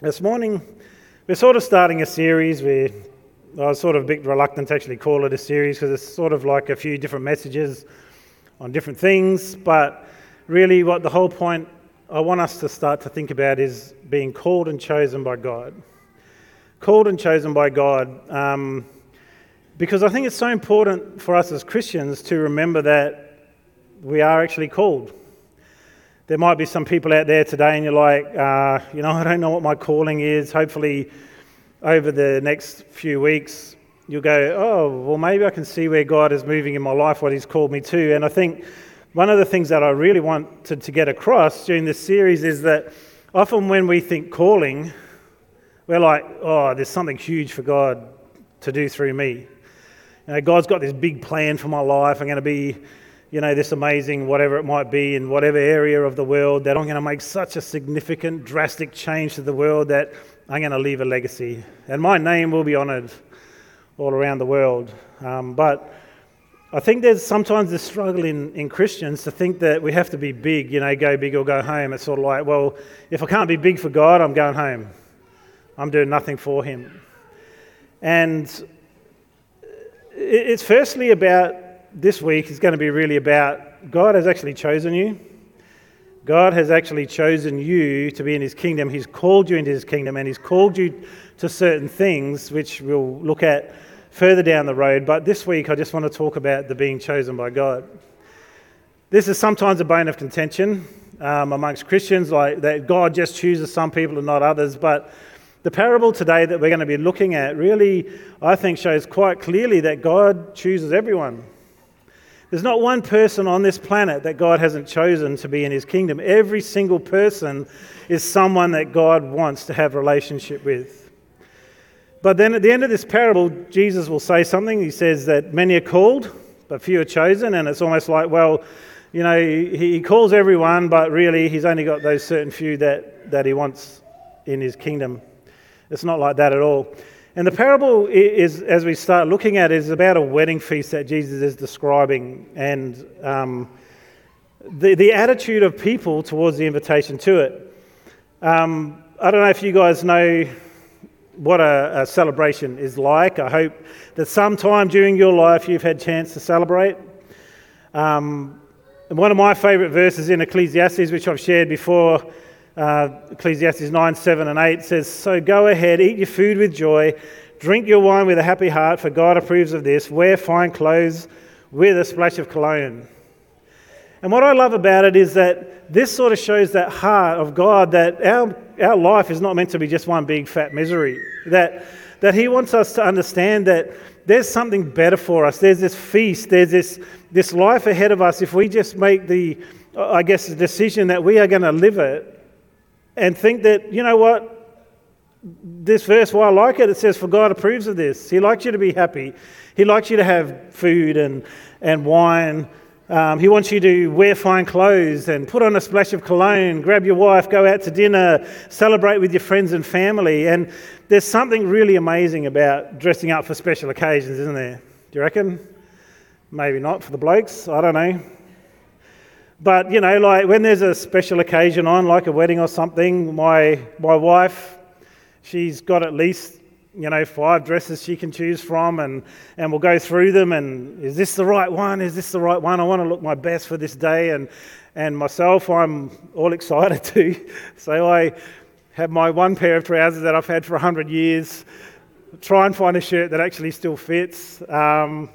This morning, we're sort of starting a series. We, I was sort of a bit reluctant to actually call it a series because it's sort of like a few different messages on different things. But really, what the whole point I want us to start to think about is being called and chosen by God. Called and chosen by God. Um, because I think it's so important for us as Christians to remember that we are actually called. There might be some people out there today, and you're like, uh, you know, I don't know what my calling is. Hopefully, over the next few weeks, you'll go, oh, well, maybe I can see where God is moving in my life, what He's called me to. And I think one of the things that I really want to, to get across during this series is that often when we think calling, we're like, oh, there's something huge for God to do through me. You know, God's got this big plan for my life. I'm going to be you know, this amazing whatever it might be in whatever area of the world, that I'm going to make such a significant, drastic change to the world that I'm going to leave a legacy. And my name will be honored all around the world. Um, but I think there's sometimes this struggle in, in Christians to think that we have to be big, you know, go big or go home. It's sort of like, well, if I can't be big for God, I'm going home. I'm doing nothing for Him. And it's firstly about this week is going to be really about God has actually chosen you. God has actually chosen you to be in his kingdom. He's called you into his kingdom and he's called you to certain things, which we'll look at further down the road. But this week, I just want to talk about the being chosen by God. This is sometimes a bone of contention um, amongst Christians, like that God just chooses some people and not others. But the parable today that we're going to be looking at really, I think, shows quite clearly that God chooses everyone. There's not one person on this planet that God hasn't chosen to be in his kingdom. Every single person is someone that God wants to have relationship with. But then at the end of this parable, Jesus will say something. He says that many are called, but few are chosen. And it's almost like, well, you know, he, calls everyone, but really he's only got those certain few that, that he wants in his kingdom. It's not like that at all. And the parable is, as we start looking at, it, is about a wedding feast that Jesus is describing and um, the, the attitude of people towards the invitation to it. Um, I don't know if you guys know what a, a, celebration is like. I hope that sometime during your life you've had chance to celebrate. Um, one of my favourite verses in Ecclesiastes, which I've shared before, uh, Ecclesiastes 9, 7, and 8 says, So go ahead, eat your food with joy, drink your wine with a happy heart, for God approves of this. Wear fine clothes with a splash of cologne. And what I love about it is that this sort of shows that heart of God that our, our life is not meant to be just one big fat misery. That, that He wants us to understand that there's something better for us. There's this feast, there's this, this life ahead of us if we just make the, I guess, the decision that we are going to live it and think that, you know what, this verse, why I like it. It says, For God approves of this. He likes you to be happy. He likes you to have food and, and wine. Um, he wants you to wear fine clothes and put on a splash of cologne, grab your wife, go out to dinner, celebrate with your friends and family. And there's something really amazing about dressing up for special occasions, isn't there? Do you reckon? Maybe not for the blokes. I don't know. But, you know, like when there's a special occasion on, like a wedding or something, my, my wife, she's got at least, you know, five dresses she can choose from, and, and we'll go through them. And is this the right one? Is this the right one? I want to look my best for this day. And, and myself, I'm all excited to. So I have my one pair of trousers that I've had for 100 years, try and find a shirt that actually still fits, um,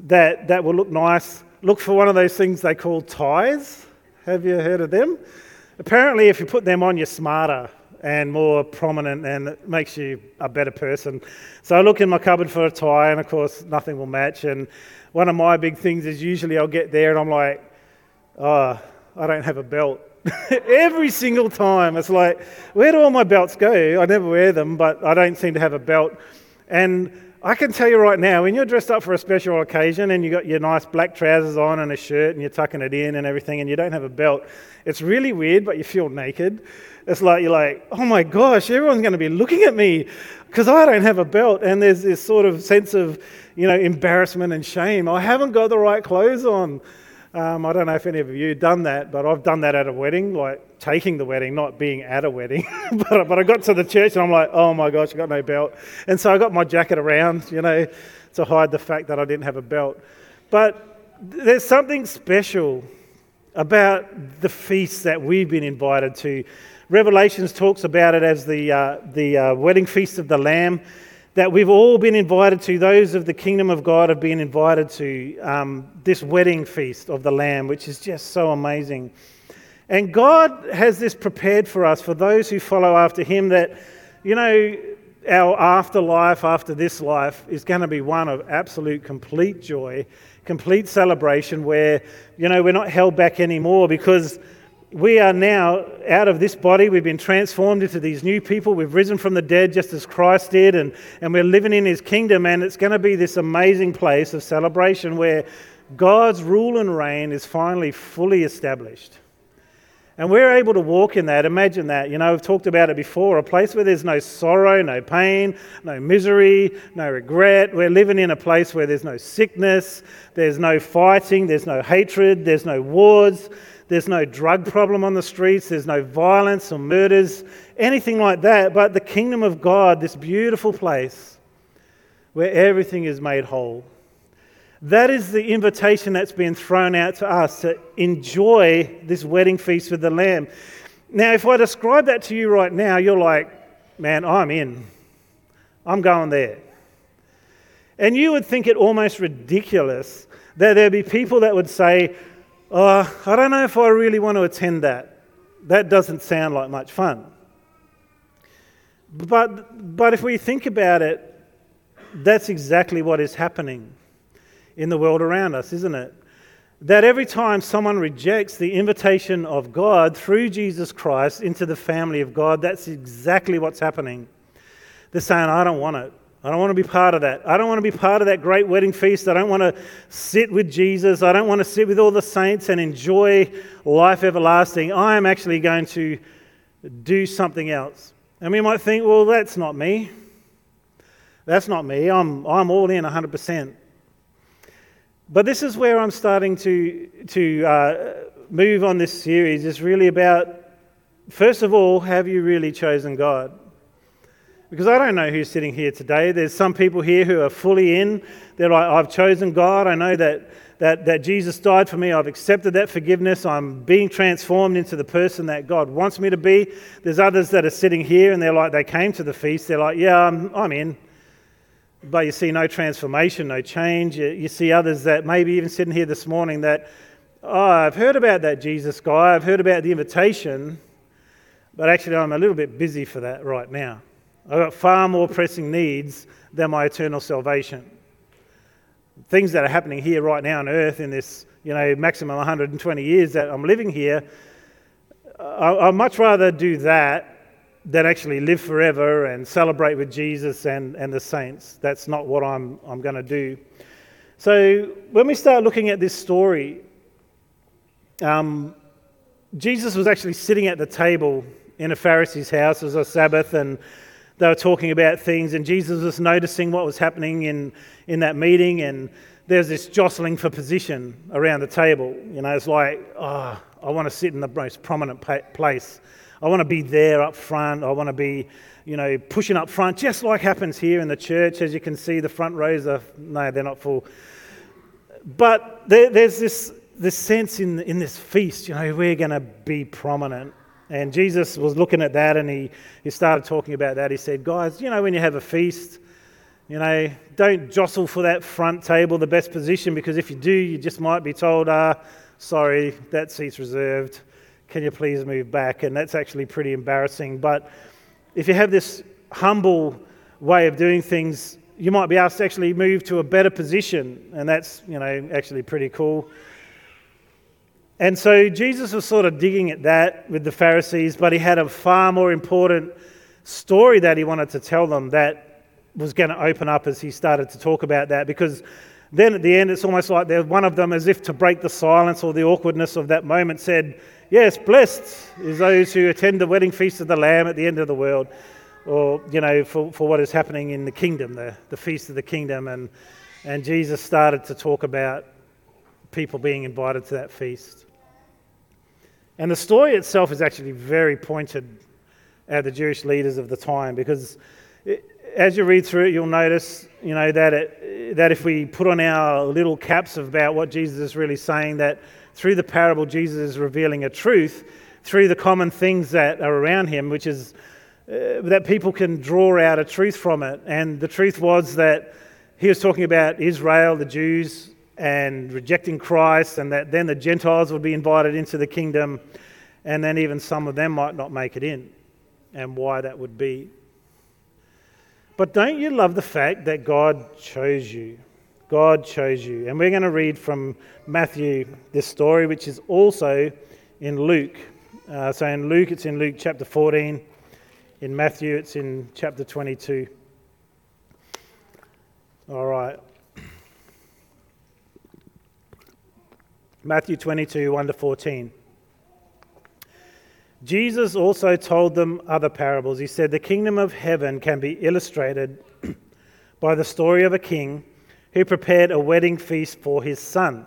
that, that will look nice look for one of those things they call ties. Have you heard of them? Apparently, if you put them on, you're smarter and more prominent and it makes you a better person. So I look in my cupboard for a tie, and of course, nothing will match. And one of my big things is usually I'll get there and I'm like, oh, I don't have a belt. Every single time, it's like, where do all my belts go? I never wear them, but I don't seem to have a belt. And I can tell you right now, when you're dressed up for a special occasion and you've got your nice black trousers on and a shirt and you're tucking it in and everything and you don't have a belt, it's really weird, but you feel naked. It's like you're like, oh my gosh, everyone's going to be looking at me because I don't have a belt. And there's this sort of sense of, you know, embarrassment and shame. I haven't got the right clothes on. Um, I don't know if any of you done that, but I've done that at a wedding, like taking the wedding, not being at a wedding. but, but I got to the church and I'm like, oh my gosh, I got no belt. And so I got my jacket around, you know, to hide the fact that I didn't have a belt. But there's something special about the feast that we've been invited to. Revelations talks about it as the, uh, the uh, wedding feast of the Lamb that we've all been invited to. Those of the kingdom of God have been invited to um, this wedding feast of the Lamb, which is just so amazing. And God has this prepared for us, for those who follow after Him, that, you know, our afterlife after this life is going to be one of absolute complete joy, complete celebration, where, you know, we're not held back anymore because we are now out of this body. We've been transformed into these new people. We've risen from the dead just as Christ did, and, and we're living in his kingdom. And it's going to be this amazing place of celebration where God's rule and reign is finally fully established. And we're able to walk in that. Imagine that. You know, we've talked about it before a place where there's no sorrow, no pain, no misery, no regret. We're living in a place where there's no sickness, there's no fighting, there's no hatred, there's no wars. There's no drug problem on the streets. There's no violence or murders, anything like that. But the kingdom of God, this beautiful place where everything is made whole. That is the invitation that's been thrown out to us to enjoy this wedding feast with the Lamb. Now, if I describe that to you right now, you're like, man, I'm in. I'm going there. And you would think it almost ridiculous that there'd be people that would say, Oh, I don't know if I really want to attend that. That doesn't sound like much fun. But, but if we think about it, that's exactly what is happening in the world around us, isn't it? That every time someone rejects the invitation of God through Jesus Christ into the family of God, that's exactly what's happening. They're saying, I don't want it. I don't want to be part of that. I don't want to be part of that great wedding feast. I don't want to sit with Jesus. I don't want to sit with all the saints and enjoy life everlasting. I am actually going to do something else. And we might think, well, that's not me. That's not me. I'm, I'm all in 100%. But this is where I'm starting to, to uh, move on this series. It's really about, first of all, have you really chosen God? Because I don't know who's sitting here today. There's some people here who are fully in. They're like, I've chosen God. I know that, that, that Jesus died for me. I've accepted that forgiveness. I'm being transformed into the person that God wants me to be. There's others that are sitting here and they're like, they came to the feast. They're like, yeah, I'm, I'm in. But you see no transformation, no change. You, you see others that maybe even sitting here this morning that, oh, I've heard about that Jesus guy. I've heard about the invitation. But actually, I'm a little bit busy for that right now. I've got far more pressing needs than my eternal salvation. Things that are happening here right now on earth in this, you know, maximum 120 years that I'm living here, I'd much rather do that than actually live forever and celebrate with Jesus and, and the saints. That's not what I'm, I'm going to do. So when we start looking at this story, um, Jesus was actually sitting at the table in a Pharisee's house. as a Sabbath, and they were talking about things, and Jesus was noticing what was happening in, in that meeting, and there's this jostling for position around the table. You know, it's like, oh, I want to sit in the most prominent place. I want to be there up front. I want to be, you know, pushing up front, just like happens here in the church. As you can see, the front rows are, no, they're not full. But there, there's this, this sense in, in this feast, you know, we're going to be prominent. And Jesus was looking at that and he, he started talking about that. He said, Guys, you know, when you have a feast, you know, don't jostle for that front table, the best position, because if you do, you just might be told, ah, sorry, that seat's reserved. Can you please move back? And that's actually pretty embarrassing. But if you have this humble way of doing things, you might be asked to actually move to a better position. And that's, you know, actually pretty cool. And so Jesus was sort of digging at that with the Pharisees, but he had a far more important story that he wanted to tell them that was going to open up as he started to talk about that. Because then at the end, it's almost like one of them, as if to break the silence or the awkwardness of that moment, said, Yes, blessed is those who attend the wedding feast of the Lamb at the end of the world, or, you know, for, for what is happening in the kingdom, the, the feast of the kingdom. And, and Jesus started to talk about people being invited to that feast. And the story itself is actually very pointed at the Jewish leaders of the time because it, as you read through it, you'll notice, you know, that, it, that if we put on our little caps about what Jesus is really saying, that through the parable, Jesus is revealing a truth through the common things that are around him, which is uh, that people can draw out a truth from it. And the truth was that he was talking about Israel, the Jews, and rejecting Christ, and that then the Gentiles would be invited into the kingdom, and then even some of them might not make it in, and why that would be. But don't you love the fact that God chose you? God chose you. And we're going to read from Matthew this story, which is also in Luke. Uh, so in Luke, it's in Luke chapter 14. In Matthew, it's in chapter 22. All right. Matthew 22, 1 to 14. Jesus also told them other parables. He said, The kingdom of heaven can be illustrated by the story of a king who prepared a wedding feast for his son.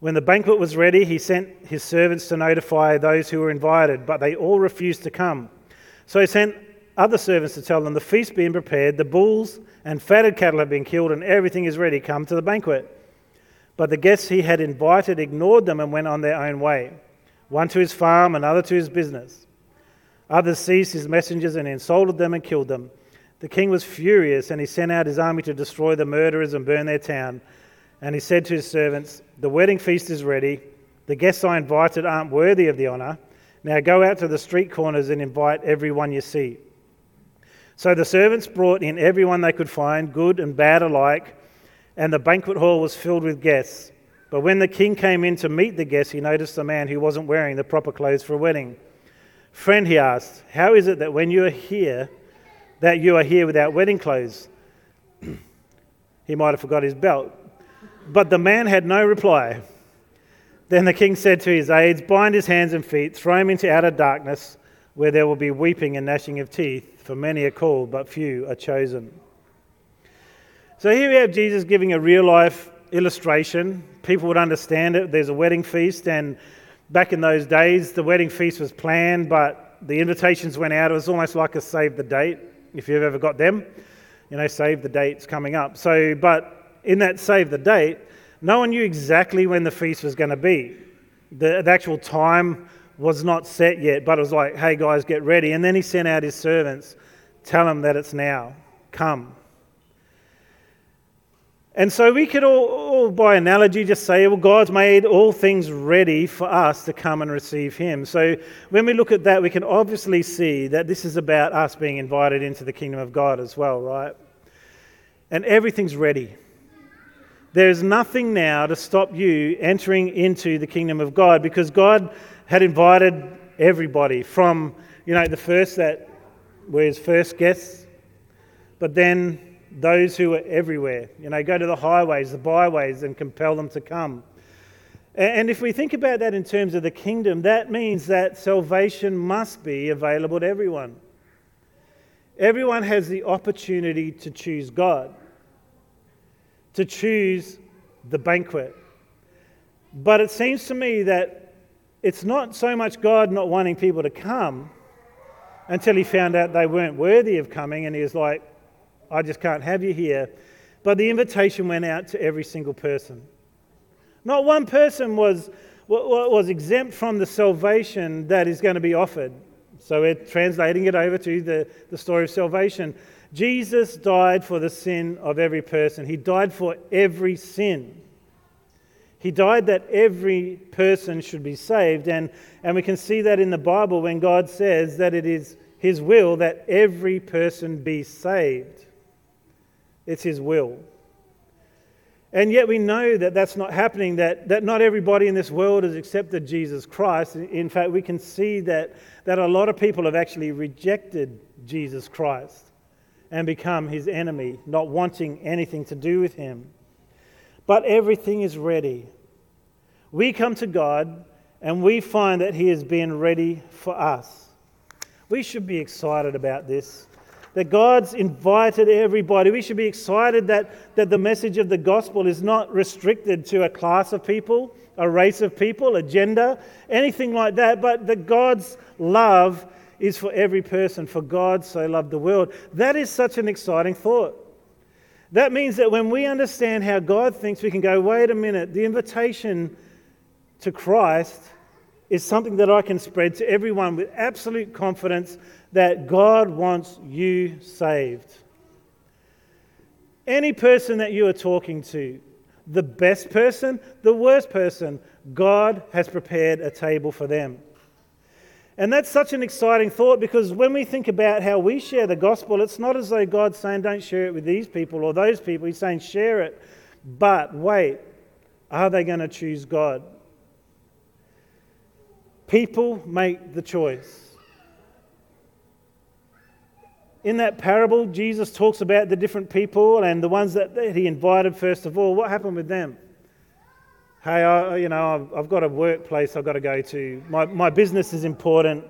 When the banquet was ready, he sent his servants to notify those who were invited, but they all refused to come. So he sent other servants to tell them, The feast being prepared, the bulls and fatted cattle have been killed, and everything is ready. Come to the banquet. But the guests he had invited ignored them and went on their own way one to his farm, another to his business. Others seized his messengers and insulted them and killed them. The king was furious, and he sent out his army to destroy the murderers and burn their town. And he said to his servants, The wedding feast is ready. The guests I invited aren't worthy of the honor. Now go out to the street corners and invite everyone you see. So the servants brought in everyone they could find, good and bad alike, and the banquet hall was filled with guests. But when the king came in to meet the guests, he noticed a man who wasn't wearing the proper clothes for a wedding. Friend, he asked, how is it that when you are here, that you are here without wedding clothes? he might have forgot his belt. But the man had no reply. Then the king said to his aides, Bind his hands and feet, throw him into outer darkness, where there will be weeping and gnashing of teeth, for many are called, but few are chosen. So here we have Jesus giving a real life illustration. People would understand it. There's a wedding feast, and back in those days, the wedding feast was planned, but the invitations went out. It was almost like a save the date, if you've ever got them. You know, save the date's coming up. So, but in that save the date, no one knew exactly when the feast was going to be. The, the actual time was not set yet, but it was like, hey guys, get ready. And then he sent out his servants, tell them that it's now. Come. And so we could all, all, by analogy, just say, well, God's made all things ready for us to come and receive Him. So when we look at that, we can obviously see that this is about us being invited into the kingdom of God as well, right? And everything's ready. There is nothing now to stop you entering into the kingdom of God because God had invited everybody from, you know, the first that were His first guests, but then those who are everywhere. You know, go to the highways, the byways, and compel them to come. And if we think about that in terms of the kingdom, that means that salvation must be available to everyone. Everyone has the opportunity to choose God, to choose the banquet. But it seems to me that it's not so much God not wanting people to come until he found out they weren't worthy of coming, and he was like, I just can't have you here. But the invitation went out to every single person. Not one person was, was exempt from the salvation that is going to be offered. So we're translating it over to the, the story of salvation. Jesus died for the sin of every person, He died for every sin. He died that every person should be saved. And, and we can see that in the Bible when God says that it is His will that every person be saved. It's His will. And yet we know that that's not happening, that, that not everybody in this world has accepted Jesus Christ. In fact, we can see that, that a lot of people have actually rejected Jesus Christ and become his enemy, not wanting anything to do with him. But everything is ready. We come to God and we find that he has been ready for us. We should be excited about this that God's invited everybody. We should be excited that, that the message of the gospel is not restricted to a class of people, a race of people, a gender, anything like that, but that God's love is for every person, for God so loved the world. That is such an exciting thought. That means that when we understand how God thinks, we can go, wait a minute, the invitation to Christ is something that I can spread to everyone with absolute confidence that God wants you saved. Any person that you are talking to, the best person, the worst person, God has prepared a table for them. And that's such an exciting thought because when we think about how we share the gospel, it's not as though God's saying, don't share it with these people or those people. He's saying, share it. But wait, are they going to choose God? People make the choice. In that parable, Jesus talks about the different people and the ones that, he invited first of all. What happened with them? hey, I, you know, I've, I've, got a workplace I've got to go to. My, my business is important.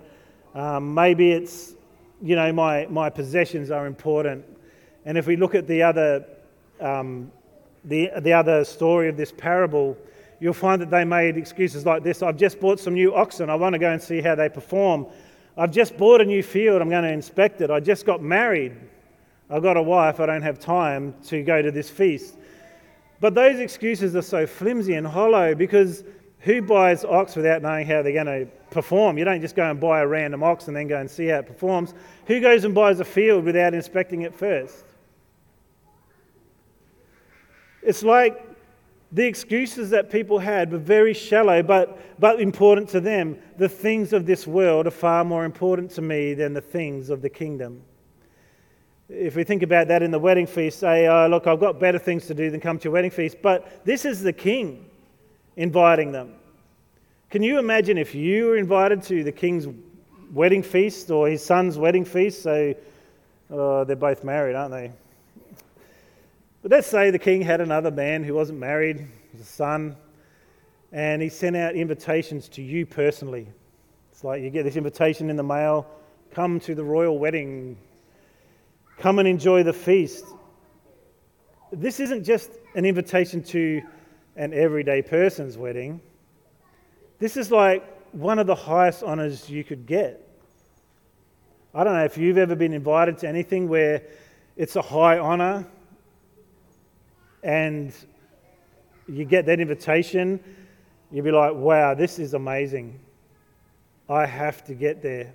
Um, maybe it's, you know, my, my possessions are important. And if we look at the other, um, the, the other story of this parable, you'll find that they made excuses like this I've just bought some new oxen. I want to go and see how they perform. I've just bought a new field. I'm going to inspect it. I just got married. I've got a wife. I don't have time to go to this feast. But those excuses are so flimsy and hollow because who buys ox without knowing how they're going to perform? You don't just go and buy a random ox and then go and see how it performs. Who goes and buys a field without inspecting it first? It's like the excuses that people had were very shallow but, but important to them. The things of this world are far more important to me than the things of the kingdom. If we think about that in the wedding feast, say, oh, look, I've got better things to do than come to your wedding feast. But this is the king inviting them. Can you imagine if you were invited to the king's wedding feast or his son's wedding feast? So oh, they're both married, aren't they? But let's say the king had another man who wasn't married, his son, and he sent out invitations to you personally. It's like you get this invitation in the mail come to the royal wedding Come and enjoy the feast. This isn't just an invitation to an everyday person's wedding. This is like one of the highest honours you could get. I don't know if you've ever been invited to anything where it's a high honour and you get that invitation, you'd be like, wow, this is amazing. I have to get there.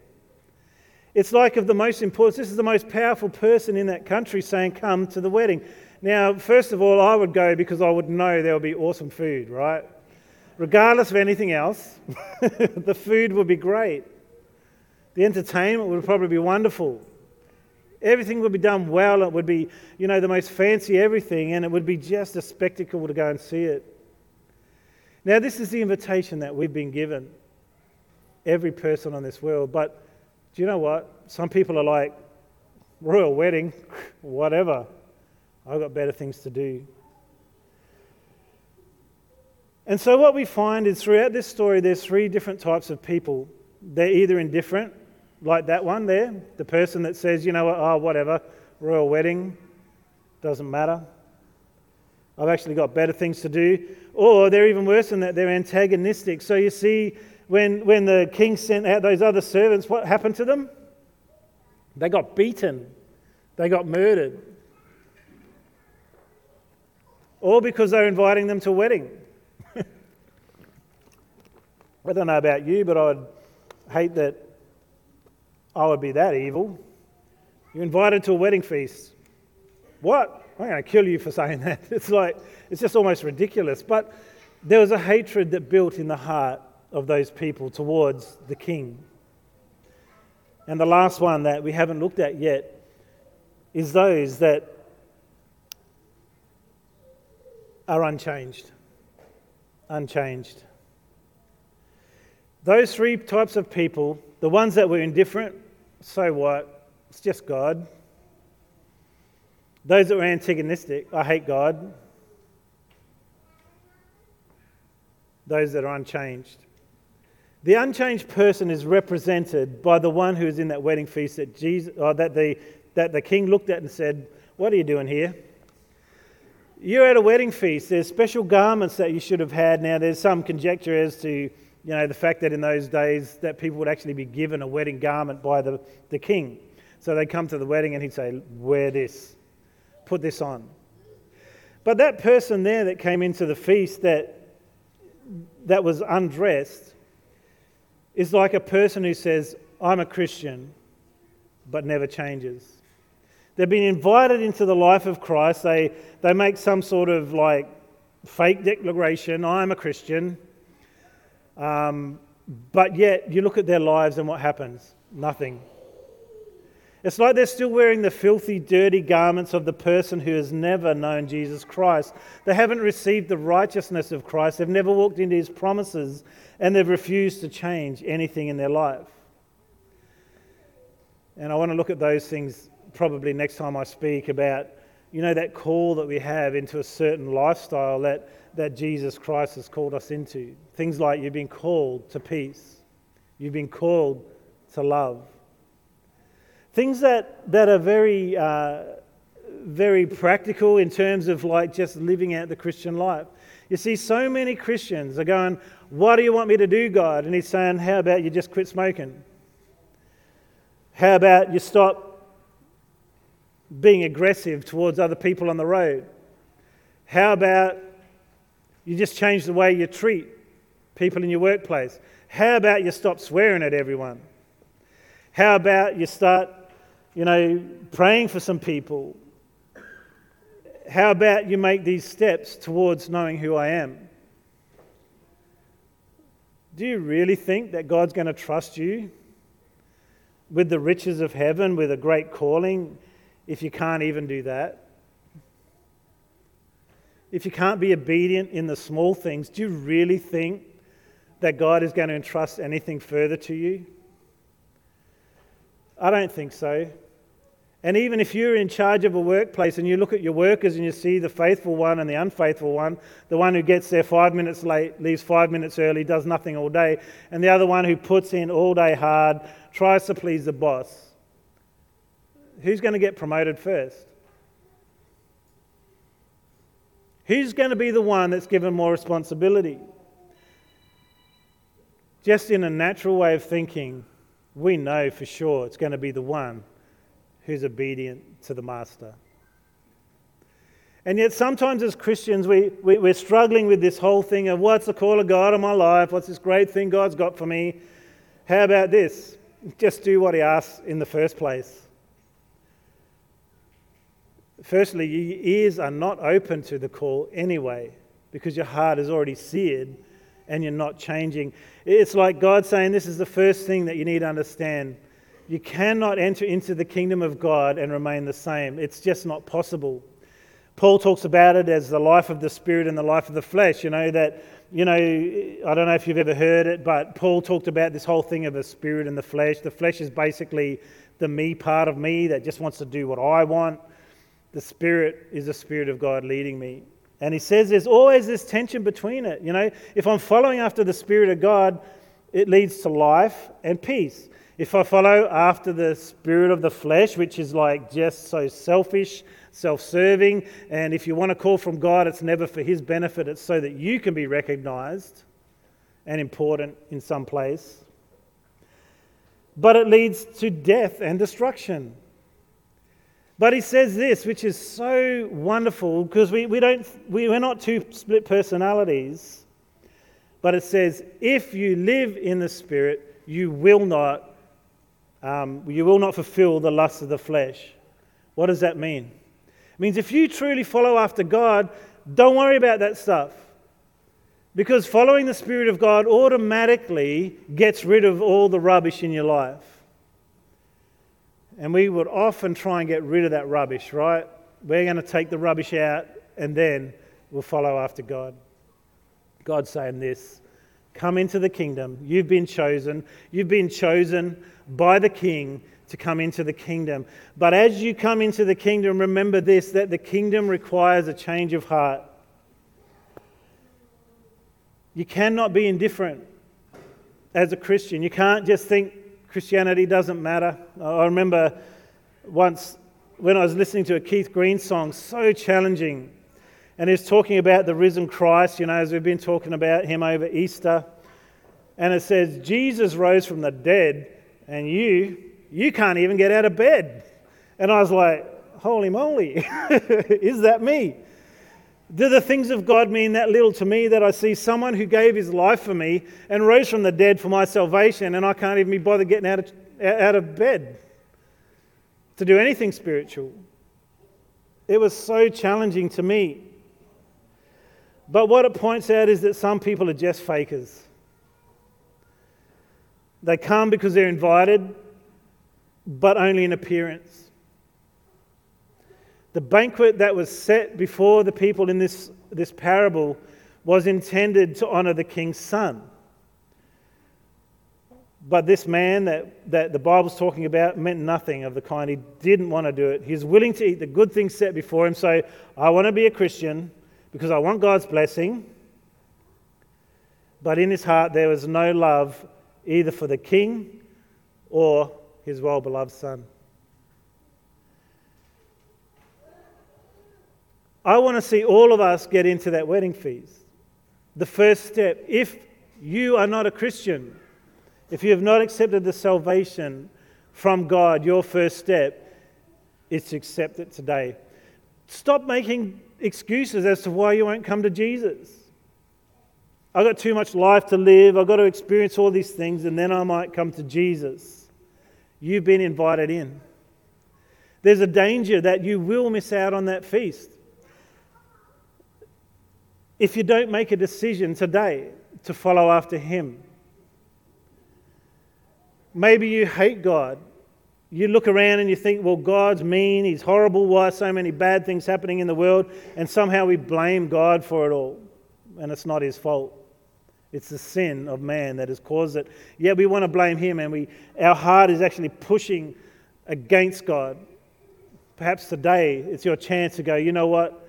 It's like of the most important, this is the most powerful person in that country saying, Come to the wedding. Now, first of all, I would go because I would know there would be awesome food, right? Regardless of anything else, the food would be great. The entertainment would probably be wonderful. Everything would be done well. It would be, you know, the most fancy everything, and it would be just a spectacle to go and see it. Now, this is the invitation that we've been given, every person on this world. But do you know what? Some people are like, royal wedding, whatever. I've got better things to do. And so, what we find is throughout this story, there's three different types of people. They're either indifferent, like that one there, the person that says, you know what, oh, whatever, royal wedding, doesn't matter. I've actually got better things to do. Or they're even worse than that, they're antagonistic. So, you see, when, when the king sent out those other servants, what happened to them? They got beaten, they got murdered. All because they're inviting them to a wedding. I don't know about you, but I'd hate that I would be that evil. You're invited to a wedding feast. What? I'm going to kill you for saying that. It's like, it's just almost ridiculous. But there was a hatred that built in the heart of those people towards the king. And the last one that we haven't looked at yet is those that are unchanged. Unchanged. Those three types of people, the ones that were indifferent, so what? It's just God. Those that were antagonistic, I hate God. Those that are unchanged. The unchanged person is represented by the one who is in that wedding feast that, Jesus, or that the that the king looked at and said, What are you doing here? You're at a wedding feast. There's special garments that you should have had. Now, there's some conjecture as to you know, the fact that in those days that people would actually be given a wedding garment by the, the king. So they'd come to the wedding and he'd say, Wear this, put this on. But that person there that came into the feast that, that was undressed is like a person who says, I'm a Christian, but never changes. They've been invited into the life of Christ. They, they make some sort of like fake declaration I'm a Christian. Um, but yet, you look at their lives and what happens? Nothing. It's like they're still wearing the filthy, dirty garments of the person who has never known Jesus Christ. They haven't received the righteousness of Christ. They've never walked into his promises, and they've refused to change anything in their life. And I want to look at those things probably next time I speak about, you know, that call that we have into a certain lifestyle that, that Jesus Christ has called us into. Things like you've been called to peace, you've been called to love. Things that, that are very, uh, very practical in terms of like just living out the Christian life. You see, so many Christians are going, What do you want me to do, God? And He's saying, How about you just quit smoking? How about you stop being aggressive towards other people on the road? How about you just change the way you treat people in your workplace? How about you stop swearing at everyone? How about you start, you know, praying for some people? How about you make these steps towards knowing who I am? Do you really think that God's going to trust you with the riches of heaven, with a great calling, if you can't even do that? If you can't be obedient in the small things, do you really think that God is going to entrust anything further to you? I don't think so. And even if you're in charge of a workplace and you look at your workers and you see the faithful one and the unfaithful one, the one who gets there five minutes late, leaves five minutes early, does nothing all day, and the other one who puts in all day hard, tries to please the boss, who's going to get promoted first? Who's going to be the one that's given more responsibility? Just in a natural way of thinking, we know for sure it's going to be the one who's obedient to the master. And yet, sometimes as Christians, we, we, we're struggling with this whole thing of what's the call of God in my life? What's this great thing God's got for me? How about this? Just do what He asks in the first place. Firstly, your ears are not open to the call anyway because your heart is already seared and you're not changing. It's like God saying, This is the first thing that you need to understand. You cannot enter into the kingdom of God and remain the same. It's just not possible. Paul talks about it as the life of the spirit and the life of the flesh. You know, that, you know, I don't know if you've ever heard it, but Paul talked about this whole thing of the spirit and the flesh. The flesh is basically the me part of me that just wants to do what I want. The spirit is the spirit of God leading me. And he says there's always this tension between it. You know, if I'm following after the spirit of God, it leads to life and peace. If I follow after the spirit of the flesh, which is like just so selfish, self serving, and if you want to call from God, it's never for His benefit, it's so that you can be recognized and important in some place. But it leads to death and destruction. But he says this, which is so wonderful because we, we don't, we, we're not two split personalities. But it says, if you live in the Spirit, you will not um, you will not fulfill the lusts of the flesh. What does that mean? It means if you truly follow after God, don't worry about that stuff. Because following the Spirit of God automatically gets rid of all the rubbish in your life. And we would often try and get rid of that rubbish, right? We're going to take the rubbish out and then we'll follow after God. God's saying this Come into the kingdom. You've been chosen. You've been chosen by the king to come into the kingdom. But as you come into the kingdom, remember this that the kingdom requires a change of heart. You cannot be indifferent as a Christian. You can't just think Christianity doesn't matter. I remember once when I was listening to a Keith Green song, so challenging. And he's talking about the risen Christ, you know, as we've been talking about him over Easter. And it says, Jesus rose from the dead, and you, you can't even get out of bed. And I was like, holy moly, is that me? Do the things of God mean that little to me that I see someone who gave his life for me and rose from the dead for my salvation, and I can't even be bothered getting out of, out of bed to do anything spiritual? It was so challenging to me. But what it points out is that some people are just fakers. They come because they're invited, but only in appearance. The banquet that was set before the people in this, this parable was intended to honor the king's son. But this man that, that the Bible's talking about meant nothing of the kind. He didn't want to do it. He's willing to eat the good things set before him. So, I want to be a Christian because I want God's blessing. But in his heart, there was no love either for the king or his well beloved son. I want to see all of us get into that wedding feast. The first step, if you are not a Christian, if you have not accepted the salvation from God, your first step is to accept it today. Stop making excuses as to why you won't come to Jesus. I've got too much life to live. I've got to experience all these things, and then I might come to Jesus. You've been invited in. There's a danger that you will miss out on that feast if you don't make a decision today to follow after Him. Maybe you hate God. You look around and you think, well, God's mean, He's horrible, why so many bad things happening in the world? And somehow we blame God for it all. And it's not His fault. It's the sin of man that has caused it. Yeah, we want to blame Him, and we, our heart is actually pushing against God. Perhaps today it's your chance to go, you know what?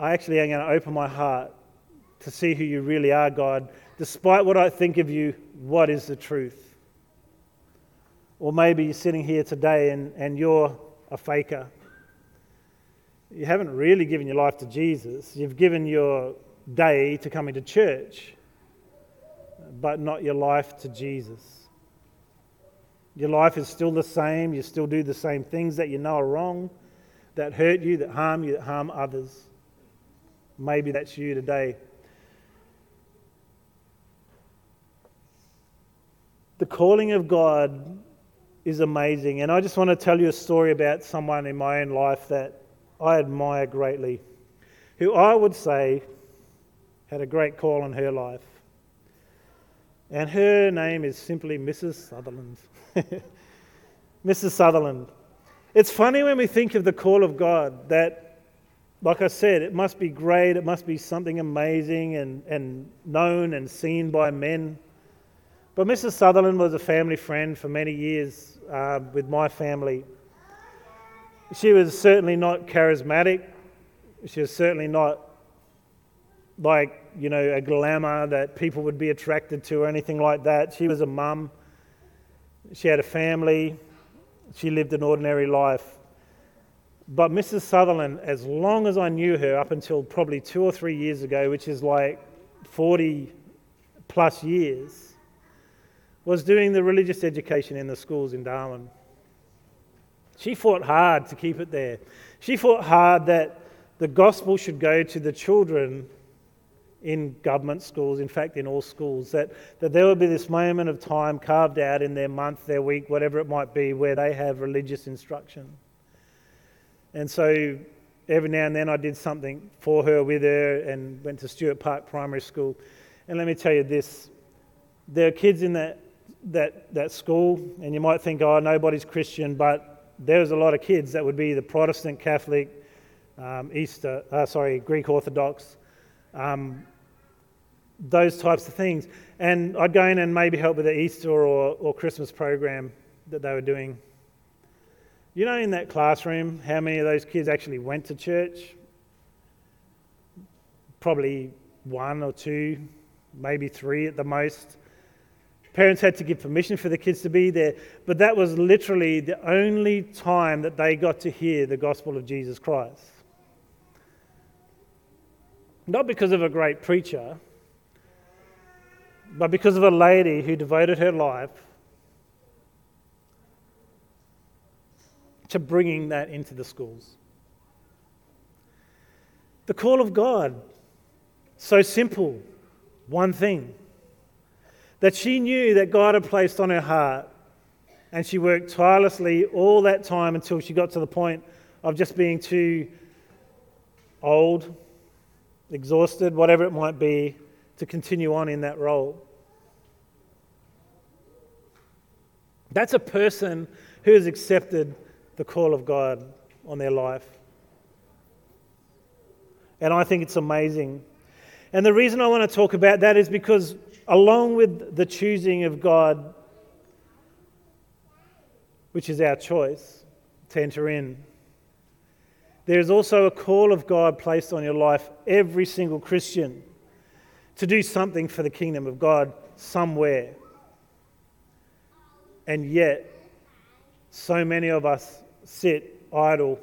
I actually am going to open my heart to see who you really are, God. Despite what I think of you, what is the truth? Or maybe you're sitting here today and, and you're a faker. You haven't really given your life to Jesus. You've given your day to coming to church, but not your life to Jesus. Your life is still the same. You still do the same things that you know are wrong, that hurt you, that harm you, that harm others. Maybe that's you today. The calling of God is amazing. And I just want to tell you a story about someone in my own life that I admire greatly, who I would say had a great call in her life. And her name is simply Mrs. Sutherland. Mrs. Sutherland. It's funny when we think of the call of God that, like I said, it must be great, it must be something amazing and, and known and seen by men. But Mrs. Sutherland was a family friend for many years uh, with my family. She was certainly not charismatic. She was certainly not like, you know, a glamour that people would be attracted to or anything like that. She was a mum. She had a family. She lived an ordinary life. But Mrs. Sutherland, as long as I knew her, up until probably two or three years ago, which is like 40 plus years, was doing the religious education in the schools in Darwin. She fought hard to keep it there. She fought hard that the gospel should go to the children in government schools, in fact, in all schools, that, that there would be this moment of time carved out in their month, their week, whatever it might be, where they have religious instruction. And so every now and then I did something for her, with her, and went to Stuart Park Primary School. And let me tell you this there are kids in that that, that school, and you might think, oh, nobody's Christian, but there's a lot of kids that would be the Protestant, Catholic, um, Easter, uh, sorry, Greek Orthodox, um, those types of things. And I'd go in and maybe help with the Easter or, or Christmas program that they were doing. You know, in that classroom, how many of those kids actually went to church? Probably one or two, maybe three at the most Parents had to give permission for the kids to be there, but that was literally the only time that they got to hear the gospel of Jesus Christ. Not because of a great preacher, but because of a lady who devoted her life to bringing that into the schools. The call of God, so simple, one thing that she knew that God had placed on her heart, and she worked tirelessly all that time until she got to the point of just being too old, exhausted, whatever it might be, to continue on in that role. That's a person who has accepted the call of God on their life. And I think it's amazing. And the reason I want to talk about that is because, along with the choosing of God, which is our choice to enter in, there is also a call of God placed on your life, every single Christian, to do something for the kingdom of God somewhere. And yet, so many of us sit idle,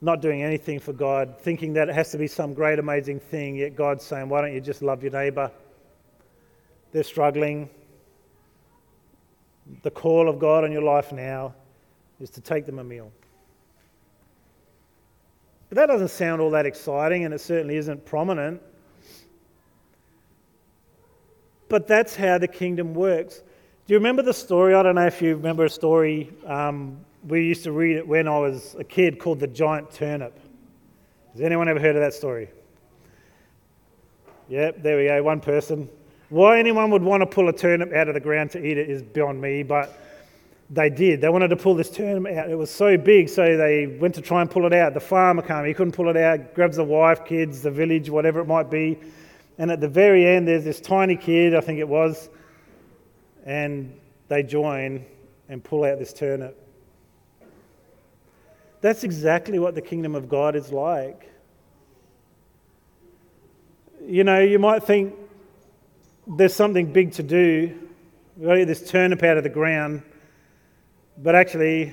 not doing anything for God, thinking that it has to be some great, amazing thing, yet God's saying, Why don't you just love your neighbour? They're struggling. The call of God on your life now is to take them a meal. But that doesn't sound all that exciting, and it certainly isn't prominent. But that's how the kingdom works. Do you remember the story? I don't know if you remember a story um, we used to read it when I was a kid called The Giant Turnip. Has anyone ever heard of that story? Yep, there we go, one person. Why anyone would want to pull a turnip out of the ground to eat it is beyond me, but they did. They wanted to pull this turnip out. It was so big, so they went to try and pull it out. The farmer came, he couldn't pull it out, grabs the wife, kids, the village, whatever it might be. And at the very end, there's this tiny kid, I think it was, and they join and pull out this turnip. That's exactly what the kingdom of God is like. You know, you might think there's something big to do. We've got to get this turnip out of the ground, but actually,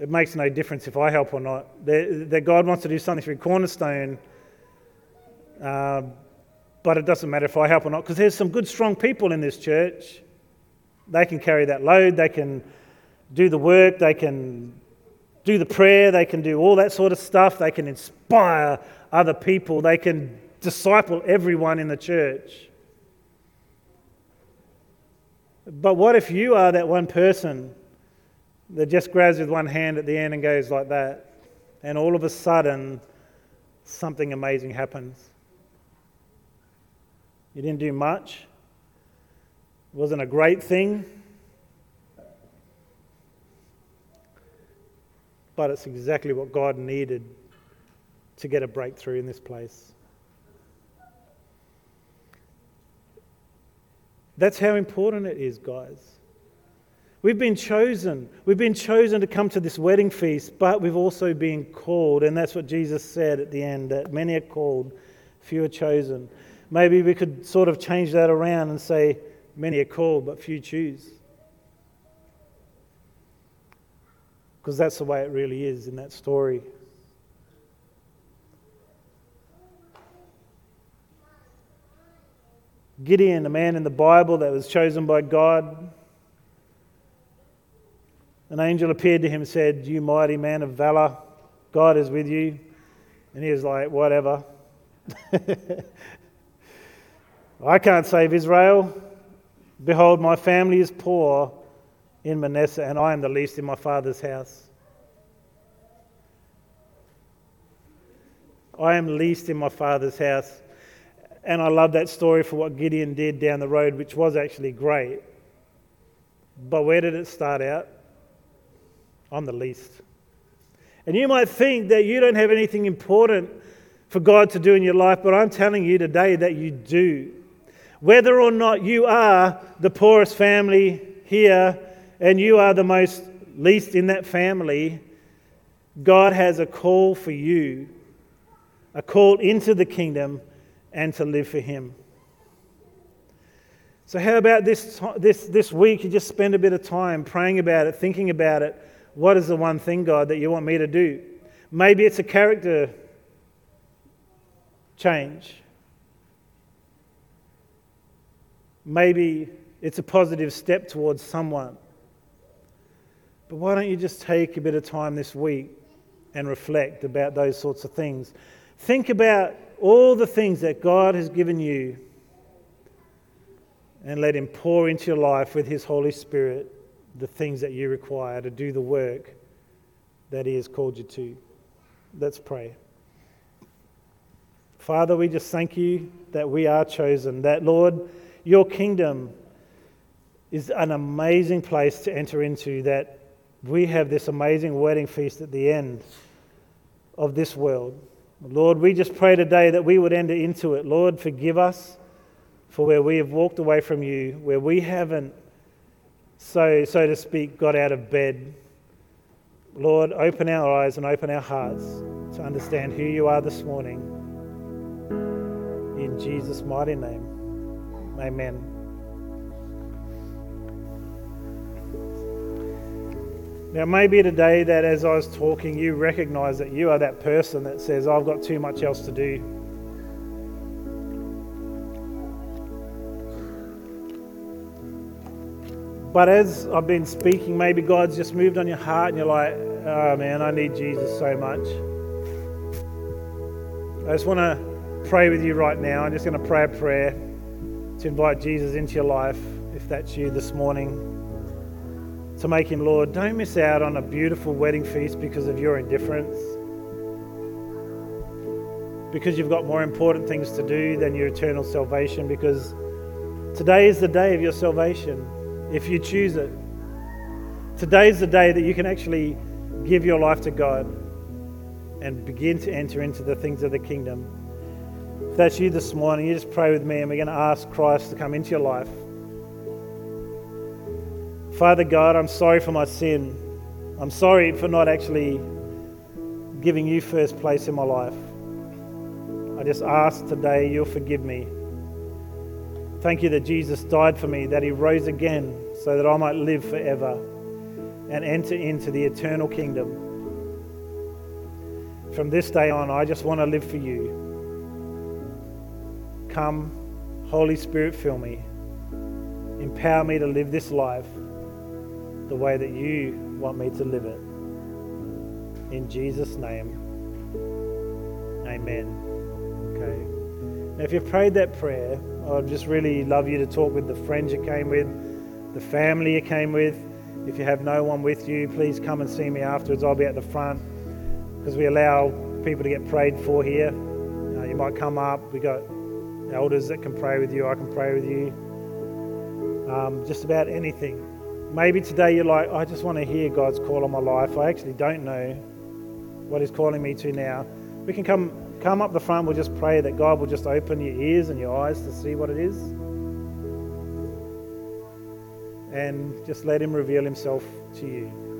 it makes no difference if I help or not. That God wants to do something through Cornerstone, uh, but it doesn't matter if I help or not because there's some good, strong people in this church. They can carry that load, they can do the work, they can do the prayer, they can do all that sort of stuff, they can inspire other people, they can disciple everyone in the church. But what if you are that one person that just grabs with one hand at the end and goes like that, and all of a sudden something amazing happens? You didn't do much, it wasn't a great thing but it's exactly what God needed to get a breakthrough in this place. That's how important it is, guys. We've been chosen. We've been chosen to come to this wedding feast, but we've also been called. And that's what Jesus said at the end that many are called, few are chosen. Maybe we could sort of change that around and say, many are called, but few choose. Because that's the way it really is in that story. Gideon, a man in the Bible that was chosen by God, an angel appeared to him and said, You mighty man of valor, God is with you. And he was like, Whatever. I can't save Israel. Behold, my family is poor in Manasseh, and I am the least in my father's house. I am least in my father's house. And I love that story for what Gideon did down the road, which was actually great. But where did it start out? I'm the least. And you might think that you don't have anything important for God to do in your life, but I'm telling you today that you do. Whether or not you are the poorest family here and you are the most least in that family, God has a call for you, a call into the kingdom and to live for Him. So, how about this, this, this week? You just spend a bit of time praying about it, thinking about it. What is the one thing, God, that you want me to do? Maybe it's a character change. Maybe it's a positive step towards someone. But why don't you just take a bit of time this week and reflect about those sorts of things? Think about all the things that God has given you and let Him pour into your life with His Holy Spirit the things that you require to do the work that He has called you to. Let's pray. Father, we just thank you that we are chosen, that, Lord, your kingdom is an amazing place to enter into, that we have this amazing wedding feast at the end of this world. Lord, we just pray today that we would enter into it. Lord, forgive us for where we have walked away from you, where we haven't, so, so to speak, got out of bed Lord, open our eyes and open our hearts to understand who you are this morning. In Jesus' mighty name, amen. Now, maybe today that as I was talking, you recognize that you are that person that says, I've got too much else to do. But as I've been speaking, maybe God's just moved on your heart and you're like, oh man, I need Jesus so much. I just want to pray with you right now. I'm just going to pray a prayer to invite Jesus into your life, if that's you this morning, to make him Lord. Don't miss out on a beautiful wedding feast because of your indifference, because you've got more important things to do than your eternal salvation, because today is the day of your salvation if you choose it. Today is the day that you can actually give your life to God and begin to enter into the things of the kingdom. If that's you this morning, you just pray with me and we're going to ask Christ to come into your life. Father God, I'm sorry for my sin. I'm sorry for not actually giving you first place in my life. I just ask today you'll forgive me. Thank you that Jesus died for me, that he rose again so that I might live forever and enter into the eternal kingdom. From this day on, I just want to live for you. Come, Holy Spirit, fill me. Empower me to live this life the way that you want me to live it. In Jesus' name, amen. Okay. Now, if you've prayed that prayer, I'd just really love you to talk with the friends you came with, the family you came with. If you have no one with you, please come and see me afterwards. I'll be at the front because we allow people to get prayed for here. Uh, you might come up. We got elders that can pray with you. I can pray with you. Um, just about anything. Maybe today you're like, I just want to hear God's call on my life. I actually don't know what He's calling me to now. We can come come up the front, we'll just pray that God will just open your ears and your eyes to see what it is. And just let Him reveal Himself to you.